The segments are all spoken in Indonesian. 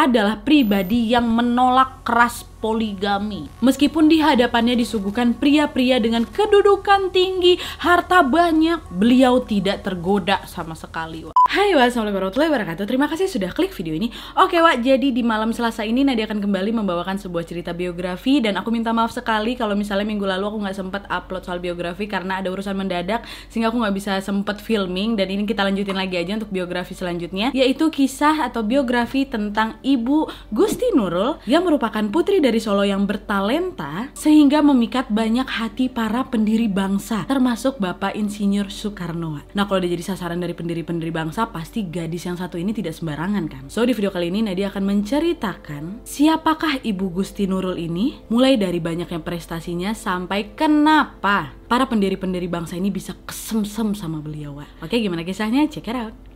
adalah pribadi yang menolak keras poligami. Meskipun di hadapannya disuguhkan pria-pria dengan kedudukan tinggi, harta banyak, beliau tidak tergoda sama sekali. Wak. Hai wassalamualaikum warahmatullahi wabarakatuh. Terima kasih sudah klik video ini. Oke Wak, jadi di malam Selasa ini Nadia akan kembali membawakan sebuah cerita biografi dan aku minta maaf sekali kalau misalnya minggu lalu aku nggak sempat upload soal biografi karena ada urusan mendadak sehingga aku nggak bisa sempet filming dan ini kita lanjutin lagi aja untuk biografi selanjutnya yaitu kisah atau biografi tentang Ibu Gusti Nurul yang merupakan putri dari dari Solo yang bertalenta sehingga memikat banyak hati para pendiri bangsa termasuk Bapak Insinyur Soekarno. Nah kalau dia jadi sasaran dari pendiri-pendiri bangsa pasti gadis yang satu ini tidak sembarangan kan. So di video kali ini Nadia akan menceritakan siapakah Ibu Gusti Nurul ini mulai dari banyaknya prestasinya sampai kenapa para pendiri-pendiri bangsa ini bisa kesemsem sama beliau. Oke gimana kisahnya? Check it out.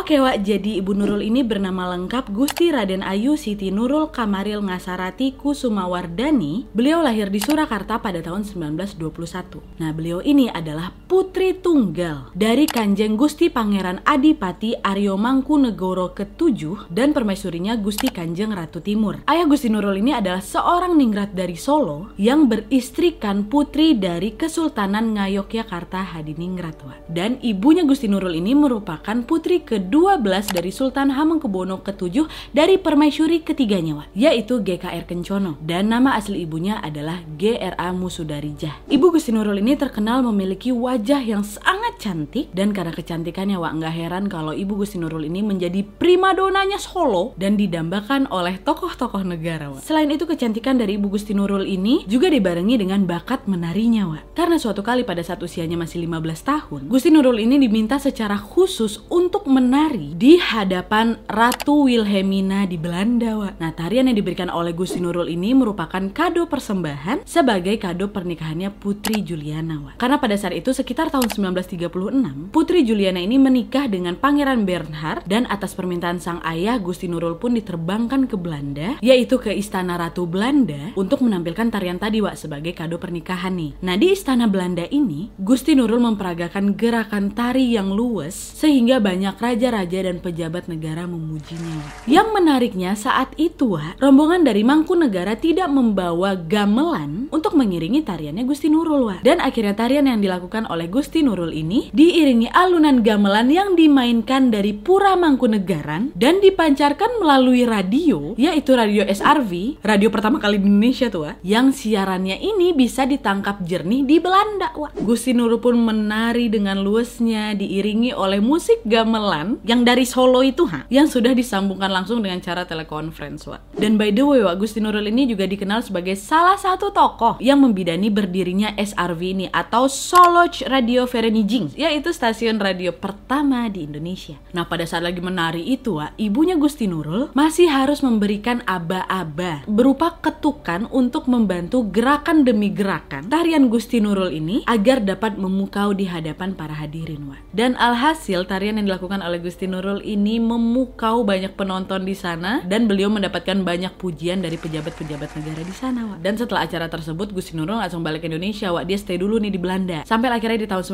Oke Wak, jadi Ibu Nurul ini bernama lengkap Gusti Raden Ayu Siti Nurul Kamaril Ngasarati Kusumawardani. Beliau lahir di Surakarta pada tahun 1921. Nah, beliau ini adalah putri tunggal dari Kanjeng Gusti Pangeran Adipati Aryo Mangkunegoro ke-7 dan permaisurinya Gusti Kanjeng Ratu Timur. Ayah Gusti Nurul ini adalah seorang ningrat dari Solo yang beristrikan putri dari Kesultanan Ngayogyakarta Hadiningrat. Dan ibunya Gusti Nurul ini merupakan putri ke ke-12 dari Sultan Hamengkubuwono ke-7 dari permaisuri ketiganya, yaitu GKR Kencono. Dan nama asli ibunya adalah GRA Musudarijah. Ibu Gusti Nurul ini terkenal memiliki wajah yang sangat cantik dan karena kecantikannya, Wak, nggak heran kalau Ibu Gusti Nurul ini menjadi primadonanya Solo dan didambakan oleh tokoh-tokoh negara, Wak. Selain itu kecantikan dari Ibu Gusti Nurul ini juga dibarengi dengan bakat menarinya, Wak. Karena suatu kali pada saat usianya masih 15 tahun, Gusti Nurul ini diminta secara khusus untuk men menari di hadapan Ratu Wilhelmina di Belanda. Wak. Nah, tarian yang diberikan oleh Gusti Nurul ini merupakan kado persembahan sebagai kado pernikahannya Putri Juliana. Wak. Karena pada saat itu sekitar tahun 1936, Putri Juliana ini menikah dengan Pangeran Bernhard dan atas permintaan sang ayah Gusti Nurul pun diterbangkan ke Belanda, yaitu ke Istana Ratu Belanda untuk menampilkan tarian tadi Wak sebagai kado pernikahan nih. Nah, di Istana Belanda ini, Gusti Nurul memperagakan gerakan tari yang luwes sehingga banyak raja raja-raja dan pejabat negara memujinya. Yang menariknya saat itu, rombongan dari Mangkunegara tidak membawa gamelan untuk mengiringi tariannya Gusti Nurul. Wah. Dan akhirnya tarian yang dilakukan oleh Gusti Nurul ini diiringi alunan gamelan yang dimainkan dari Pura Mangkunegaran dan dipancarkan melalui radio, yaitu radio SRV, radio pertama kali di Indonesia tuh, wah, yang siarannya ini bisa ditangkap jernih di Belanda. Wah. Gusti Nurul pun menari dengan luasnya diiringi oleh musik gamelan yang dari Solo itu ha, yang sudah disambungkan langsung dengan cara telekonferensi Wak. Dan by the way Wak, Gusti Nurul ini juga dikenal sebagai salah satu tokoh yang membidani berdirinya SRV ini atau Solo Radio Vereniging, yaitu stasiun radio pertama di Indonesia. Nah pada saat lagi menari itu Wak, ibunya Gusti Nurul masih harus memberikan aba-aba berupa ketukan untuk membantu gerakan demi gerakan tarian Gusti Nurul ini agar dapat memukau di hadapan para hadirin Wak. Dan alhasil tarian yang dilakukan oleh Gusti Nurul ini memukau banyak penonton di sana dan beliau mendapatkan banyak pujian dari pejabat-pejabat negara di sana, Wak. Dan setelah acara tersebut, Gusti Nurul langsung balik ke Indonesia, Wak. Dia stay dulu nih di Belanda. Sampai akhirnya di tahun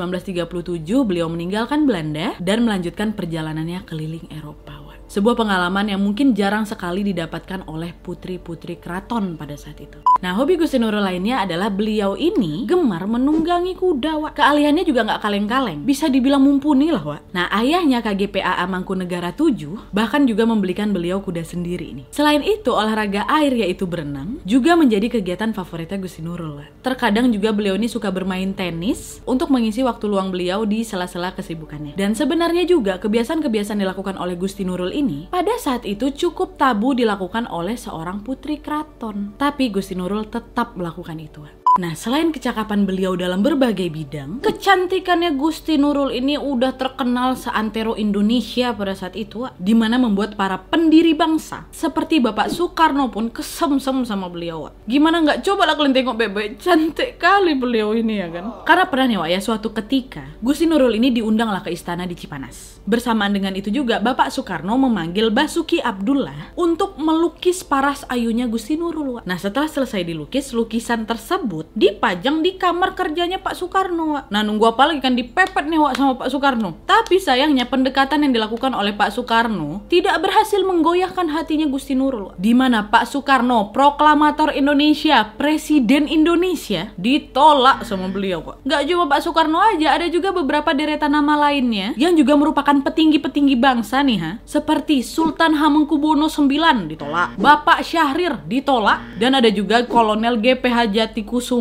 1937 beliau meninggalkan Belanda dan melanjutkan perjalanannya keliling Eropa. Sebuah pengalaman yang mungkin jarang sekali didapatkan oleh putri-putri keraton pada saat itu. Nah, hobi Gusti Nurul lainnya adalah beliau ini gemar menunggangi kuda, Wak. Keahliannya juga nggak kaleng-kaleng. Bisa dibilang mumpuni lah, Wak. Nah, ayahnya KGPA Mangkunegara 7 bahkan juga membelikan beliau kuda sendiri ini. Selain itu, olahraga air yaitu berenang juga menjadi kegiatan favoritnya Gusti Nurul, Wak. Terkadang juga beliau ini suka bermain tenis untuk mengisi waktu luang beliau di sela-sela kesibukannya. Dan sebenarnya juga kebiasaan-kebiasaan dilakukan oleh Gusti Nurul ini pada saat itu cukup tabu dilakukan oleh seorang putri keraton. Tapi Gusti Nurul tetap melakukan itu. Nah, selain kecakapan beliau dalam berbagai bidang, kecantikannya Gusti Nurul ini udah terkenal seantero Indonesia pada saat itu, di mana membuat para pendiri bangsa seperti Bapak Soekarno pun kesemsem sama beliau. Gimana nggak coba lah kalian tengok bebe, cantik kali beliau ini ya kan? Karena pernah nih Wak ya suatu ketika Gusti Nurul ini diundanglah ke istana di Cipanas. Bersamaan dengan itu juga Bapak Soekarno memanggil Basuki Abdullah untuk melukis paras ayunya Gusti Nurul. Wak. Nah, setelah selesai dilukis, lukisan tersebut tersebut dipajang di kamar kerjanya Pak Soekarno. Wak. Nah nunggu apa lagi kan dipepet nih Wak sama Pak Soekarno. Tapi sayangnya pendekatan yang dilakukan oleh Pak Soekarno tidak berhasil menggoyahkan hatinya Gusti Nurul. Di mana Pak Soekarno, proklamator Indonesia, Presiden Indonesia, ditolak sama beliau Wak. Gak cuma Pak Soekarno aja, ada juga beberapa deretan nama lainnya yang juga merupakan petinggi-petinggi bangsa nih ha. Seperti Sultan Hamengkubuwono IX ditolak, Bapak Syahrir ditolak, dan ada juga Kolonel GPH Jatikusumo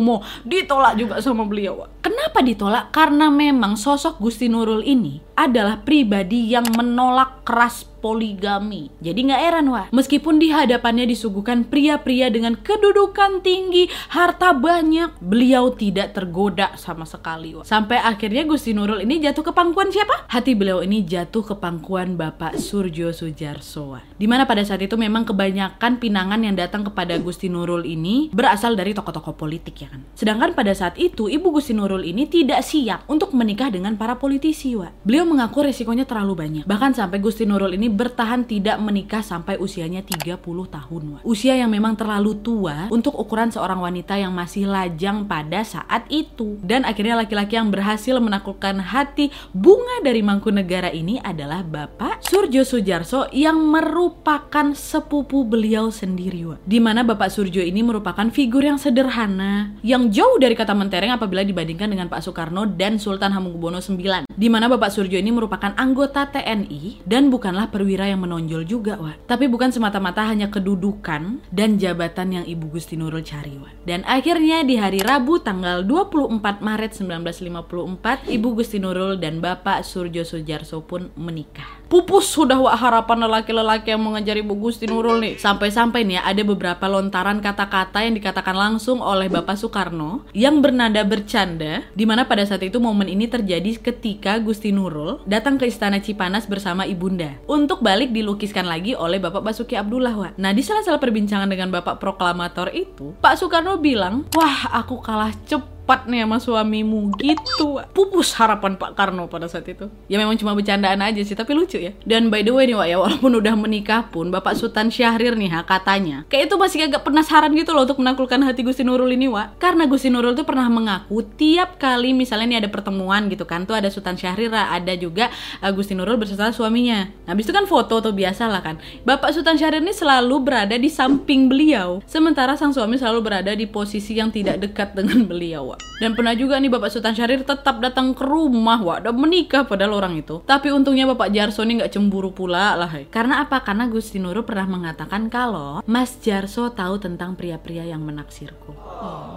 ditolak juga sama beliau. Kenapa ditolak? Karena memang sosok Gusti Nurul ini adalah pribadi yang menolak keras poligami. Jadi nggak heran wah, meskipun di hadapannya disuguhkan pria-pria dengan kedudukan tinggi, harta banyak, beliau tidak tergoda sama sekali wah. Sampai akhirnya Gusti Nurul ini jatuh ke pangkuan siapa? Hati beliau ini jatuh ke pangkuan Bapak Surjo Sujarso. Di mana pada saat itu memang kebanyakan pinangan yang datang kepada Gusti Nurul ini berasal dari tokoh-tokoh politik ya kan. Sedangkan pada saat itu Ibu Gusti Nurul ini tidak siap untuk menikah dengan para politisi wah. Beliau mengaku resikonya terlalu banyak. Bahkan sampai Gusti Nurul ini bertahan tidak menikah sampai usianya 30 tahun. Usia yang memang terlalu tua untuk ukuran seorang wanita yang masih lajang pada saat itu. Dan akhirnya laki-laki yang berhasil menaklukkan hati bunga dari Mangkunegara ini adalah Bapak Surjo Sujarso yang merupakan sepupu beliau sendiri. Wak. Di mana Bapak Surjo ini merupakan figur yang sederhana, yang jauh dari kata mentereng apabila dibandingkan dengan Pak Soekarno dan Sultan Hamengkubuwono IX. Di mana Bapak Surjo ini merupakan anggota TNI dan bukanlah perwira yang menonjol juga, Wak. Tapi bukan semata-mata hanya kedudukan dan jabatan yang Ibu Gusti Nurul cari, Wak. Dan akhirnya di hari Rabu tanggal 24 Maret 1954, Ibu Gusti Nurul dan Bapak Surjo Sujarso pun menikah. Pupus sudah wak harapan lelaki-lelaki yang mengejar Ibu Gusti Nurul nih. Sampai-sampai nih ya, ada beberapa lontaran kata-kata yang dikatakan langsung oleh Bapak Soekarno yang bernada bercanda, di mana pada saat itu momen ini terjadi ketika Gusti Nurul datang ke Istana Cipanas bersama ibunda untuk balik dilukiskan lagi oleh Bapak Basuki Abdullah. Wak. Nah di salah-salah perbincangan dengan Bapak Proklamator itu, Pak Soekarno bilang, wah aku kalah cepat cepat nih sama suamimu gitu. Pupus harapan Pak Karno pada saat itu. Ya memang cuma bercandaan aja sih tapi lucu ya. Dan by the way nih Wak ya walaupun udah menikah pun Bapak Sultan Syahrir nih ha katanya. Kayak itu masih agak penasaran gitu loh untuk menaklukkan hati Gusti Nurul ini Wak. Karena Gusti Nurul tuh pernah mengaku tiap kali misalnya nih ada pertemuan gitu kan tuh ada Sultan Syahrir ada juga uh, Gusti Nurul beserta suaminya. Nah habis itu kan foto tuh biasa lah kan. Bapak Sultan Syahrir ini selalu berada di samping beliau. Sementara sang suami selalu berada di posisi yang tidak dekat dengan beliau Wak. Dan pernah juga nih Bapak Sultan Syahrir tetap datang ke rumah, wah, udah menikah padahal orang itu. Tapi untungnya Bapak Jarso ini nggak cemburu pula lah. Karena apa? Karena Gusti Nurul pernah mengatakan kalau Mas Jarso tahu tentang pria-pria yang menaksirku. Oh.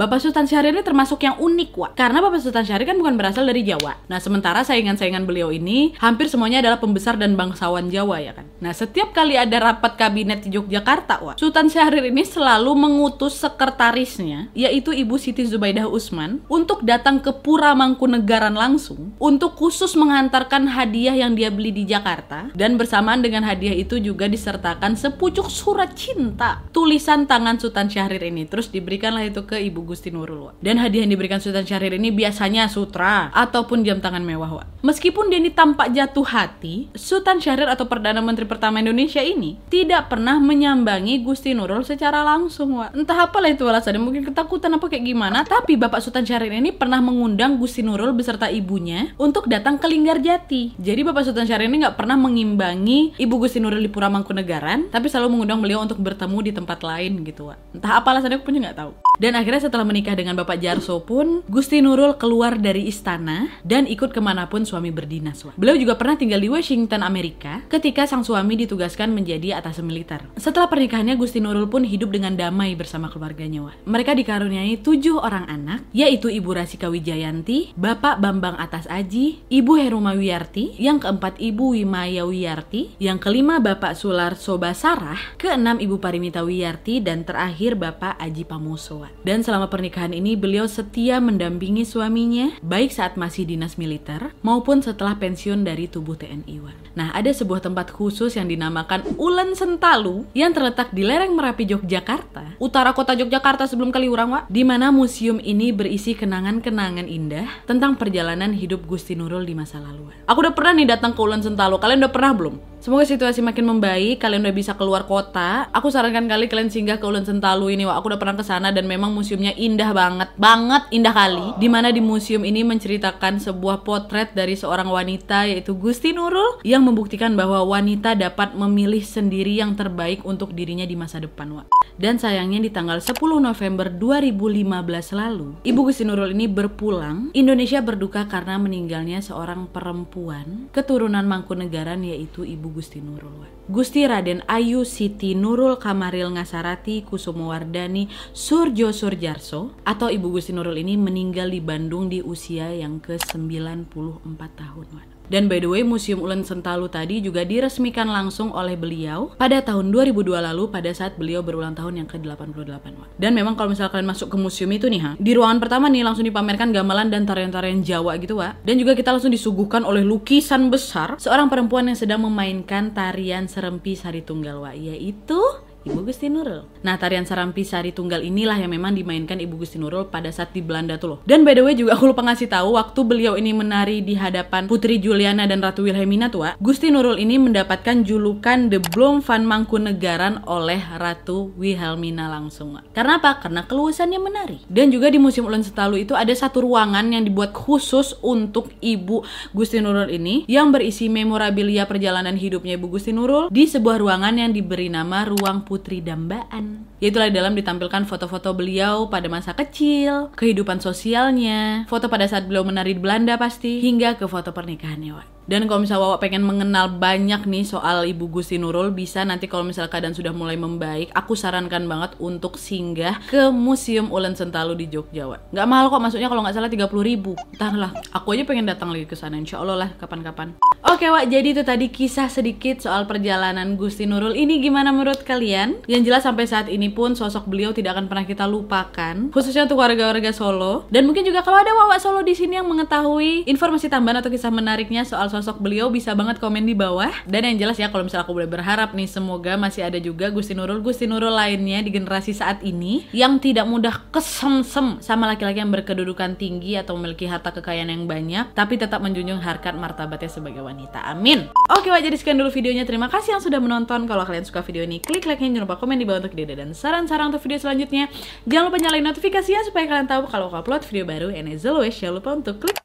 Bapak Sultan Syahrir ini termasuk yang unik, Wak. Karena Bapak Sultan Syahrir kan bukan berasal dari Jawa. Nah, sementara saingan-saingan beliau ini hampir semuanya adalah pembesar dan bangsawan Jawa ya kan. Nah, setiap kali ada rapat kabinet di Yogyakarta, Wak, Sultan Syahrir ini selalu mengutus sekretarisnya, yaitu Ibu Siti Zubaidah Usman, untuk datang ke Pura Mangkunegaran langsung untuk khusus mengantarkan hadiah yang dia beli di Jakarta dan bersamaan dengan hadiah itu juga disertakan sepucuk surat cinta tulisan tangan Sultan Syahrir ini. Terus diberikanlah itu ke Ibu Gusti Nurul. Wak. Dan hadiah yang diberikan Sultan Syahrir ini biasanya sutra ataupun jam tangan mewah. Wak. Meskipun ini tampak jatuh hati, Sultan Syahrir atau Perdana Menteri pertama Indonesia ini tidak pernah menyambangi Gusti Nurul secara langsung. Wak. Entah apalah itu alasannya, mungkin ketakutan apa kayak gimana. Tapi Bapak Sultan Syahrir ini pernah mengundang Gusti Nurul beserta ibunya untuk datang ke Linggarjati. Jadi Bapak Sultan Syahrir ini nggak pernah mengimbangi Ibu Gusti Nurul di Pura Mangkunegaran, tapi selalu mengundang beliau untuk bertemu di tempat lain gitu. Wak. Entah apa alasannya aku punya nggak tahu. Dan akhirnya setelah menikah dengan Bapak Jarso pun, Gusti Nurul keluar dari istana dan ikut ke mana pun suami berdinas. Beliau juga pernah tinggal di Washington, Amerika ketika sang suami ditugaskan menjadi atas militer. Setelah pernikahannya, Gusti Nurul pun hidup dengan damai bersama keluarganya. Wah. Mereka dikaruniai tujuh orang anak, yaitu Ibu Rasika Wijayanti, Bapak Bambang Atas Aji, Ibu Heruma Wiyarti, yang keempat Ibu Wimaya Wiyarti, yang kelima Bapak Sular Sobasarah, keenam Ibu Parimita Wiyarti, dan terakhir Bapak Aji Pamuso. Dan selama pernikahan ini beliau setia mendampingi suaminya baik saat masih dinas militer maupun setelah pensiun dari tubuh TNI Wan. Nah, ada sebuah tempat khusus yang dinamakan Ulen Sentalu yang terletak di lereng Merapi Yogyakarta, utara kota Yogyakarta sebelum Kaliurang, Wak, di mana museum ini berisi kenangan-kenangan indah tentang perjalanan hidup Gusti Nurul di masa lalu. Aku udah pernah nih datang ke Ulen Sentalu. Kalian udah pernah belum? Semoga situasi makin membaik, kalian udah bisa keluar kota. Aku sarankan kali kalian singgah ke Ulen Sentalu ini, Wak. Aku udah pernah ke sana dan memang memang indah banget, banget indah kali. Di mana di museum ini menceritakan sebuah potret dari seorang wanita yaitu Gusti Nurul yang membuktikan bahwa wanita dapat memilih sendiri yang terbaik untuk dirinya di masa depan, Wak. Dan sayangnya di tanggal 10 November 2015 lalu, Ibu Gusti Nurul ini berpulang. Indonesia berduka karena meninggalnya seorang perempuan keturunan Mangkunegaran yaitu Ibu Gusti Nurul. Wak. Gusti Raden Ayu Siti Nurul Kamaril Ngasarati Kusumowardani Surjo Surjarso atau Ibu Gusti Nurul ini meninggal di Bandung di usia yang ke-94 tahun. Dan by the way, Museum Ulen Sentalu tadi juga diresmikan langsung oleh beliau pada tahun 2002 lalu pada saat beliau berulang tahun yang ke-88. Dan memang kalau misalnya kalian masuk ke museum itu nih, ha, di ruangan pertama nih langsung dipamerkan gamelan dan tarian-tarian Jawa gitu, Wak. Dan juga kita langsung disuguhkan oleh lukisan besar seorang perempuan yang sedang memainkan tarian serempi sari tunggal, Wak, yaitu Ibu Gusti Nurul. Nah, tarian Sarampi Sari Tunggal inilah yang memang dimainkan Ibu Gusti Nurul pada saat di Belanda tuh loh. Dan by the way juga aku lupa ngasih tahu waktu beliau ini menari di hadapan Putri Juliana dan Ratu Wilhelmina tuh, Wak, Gusti Nurul ini mendapatkan julukan The Bloom van Mangkunegaran oleh Ratu Wilhelmina langsung. Wak. Karena apa? Karena keluasannya menari. Dan juga di Museum Ulen Setalu itu ada satu ruangan yang dibuat khusus untuk Ibu Gusti Nurul ini yang berisi memorabilia perjalanan hidupnya Ibu Gusti Nurul di sebuah ruangan yang diberi nama Ruang Putri Dambaan. Yaitulah di dalam ditampilkan foto-foto beliau pada masa kecil, kehidupan sosialnya, foto pada saat beliau menari di Belanda pasti, hingga ke foto pernikahannya, Wak. Dan kalau misalnya Wawa pengen mengenal banyak nih soal Ibu Gusti Nurul, bisa nanti kalau misalnya keadaan sudah mulai membaik, aku sarankan banget untuk singgah ke Museum Ulen Sentalu di Jogja, Wak. Nggak mahal kok, masuknya kalau nggak salah 30 ribu. Entahlah, aku aja pengen datang lagi ke sana, insya Allah lah kapan-kapan. Oke, Wak, jadi itu tadi kisah sedikit soal perjalanan Gusti Nurul. Ini gimana menurut kalian? Yang jelas sampai saat ini pun sosok beliau tidak akan pernah kita lupakan, khususnya untuk warga-warga Solo. Dan mungkin juga kalau ada Wawa Solo di sini yang mengetahui informasi tambahan atau kisah menariknya soal sosok beliau bisa banget komen di bawah. Dan yang jelas ya kalau misalnya aku boleh berharap nih semoga masih ada juga Gusti Nurul Gusti Nurul lainnya di generasi saat ini yang tidak mudah kesemsem sama laki-laki yang berkedudukan tinggi atau memiliki harta kekayaan yang banyak tapi tetap menjunjung harkat martabatnya sebagai wanita. Amin. Oke, wah jadi sekian dulu videonya. Terima kasih yang sudah menonton. Kalau kalian suka video ini, klik like-nya, jangan lupa komen di bawah untuk ide dan saran-saran untuk video selanjutnya. Jangan lupa nyalain notifikasinya supaya kalian tahu kalau aku upload video baru. And as always, jangan lupa untuk klik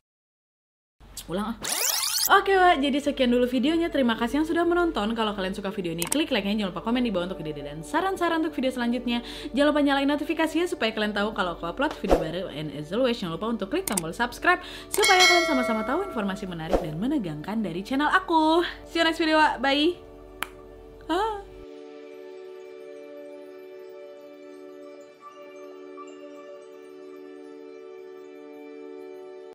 ulang ah. Oke Wak, jadi sekian dulu videonya. Terima kasih yang sudah menonton. Kalau kalian suka video ini, klik like-nya. Jangan lupa komen di bawah untuk ide dan saran-saran untuk video selanjutnya. Jangan lupa nyalain notifikasinya supaya kalian tahu kalau aku upload video baru. And as always, jangan lupa untuk klik tombol subscribe supaya kalian sama-sama tahu informasi menarik dan menegangkan dari channel aku. See you next video, Wak. Bye. Ah.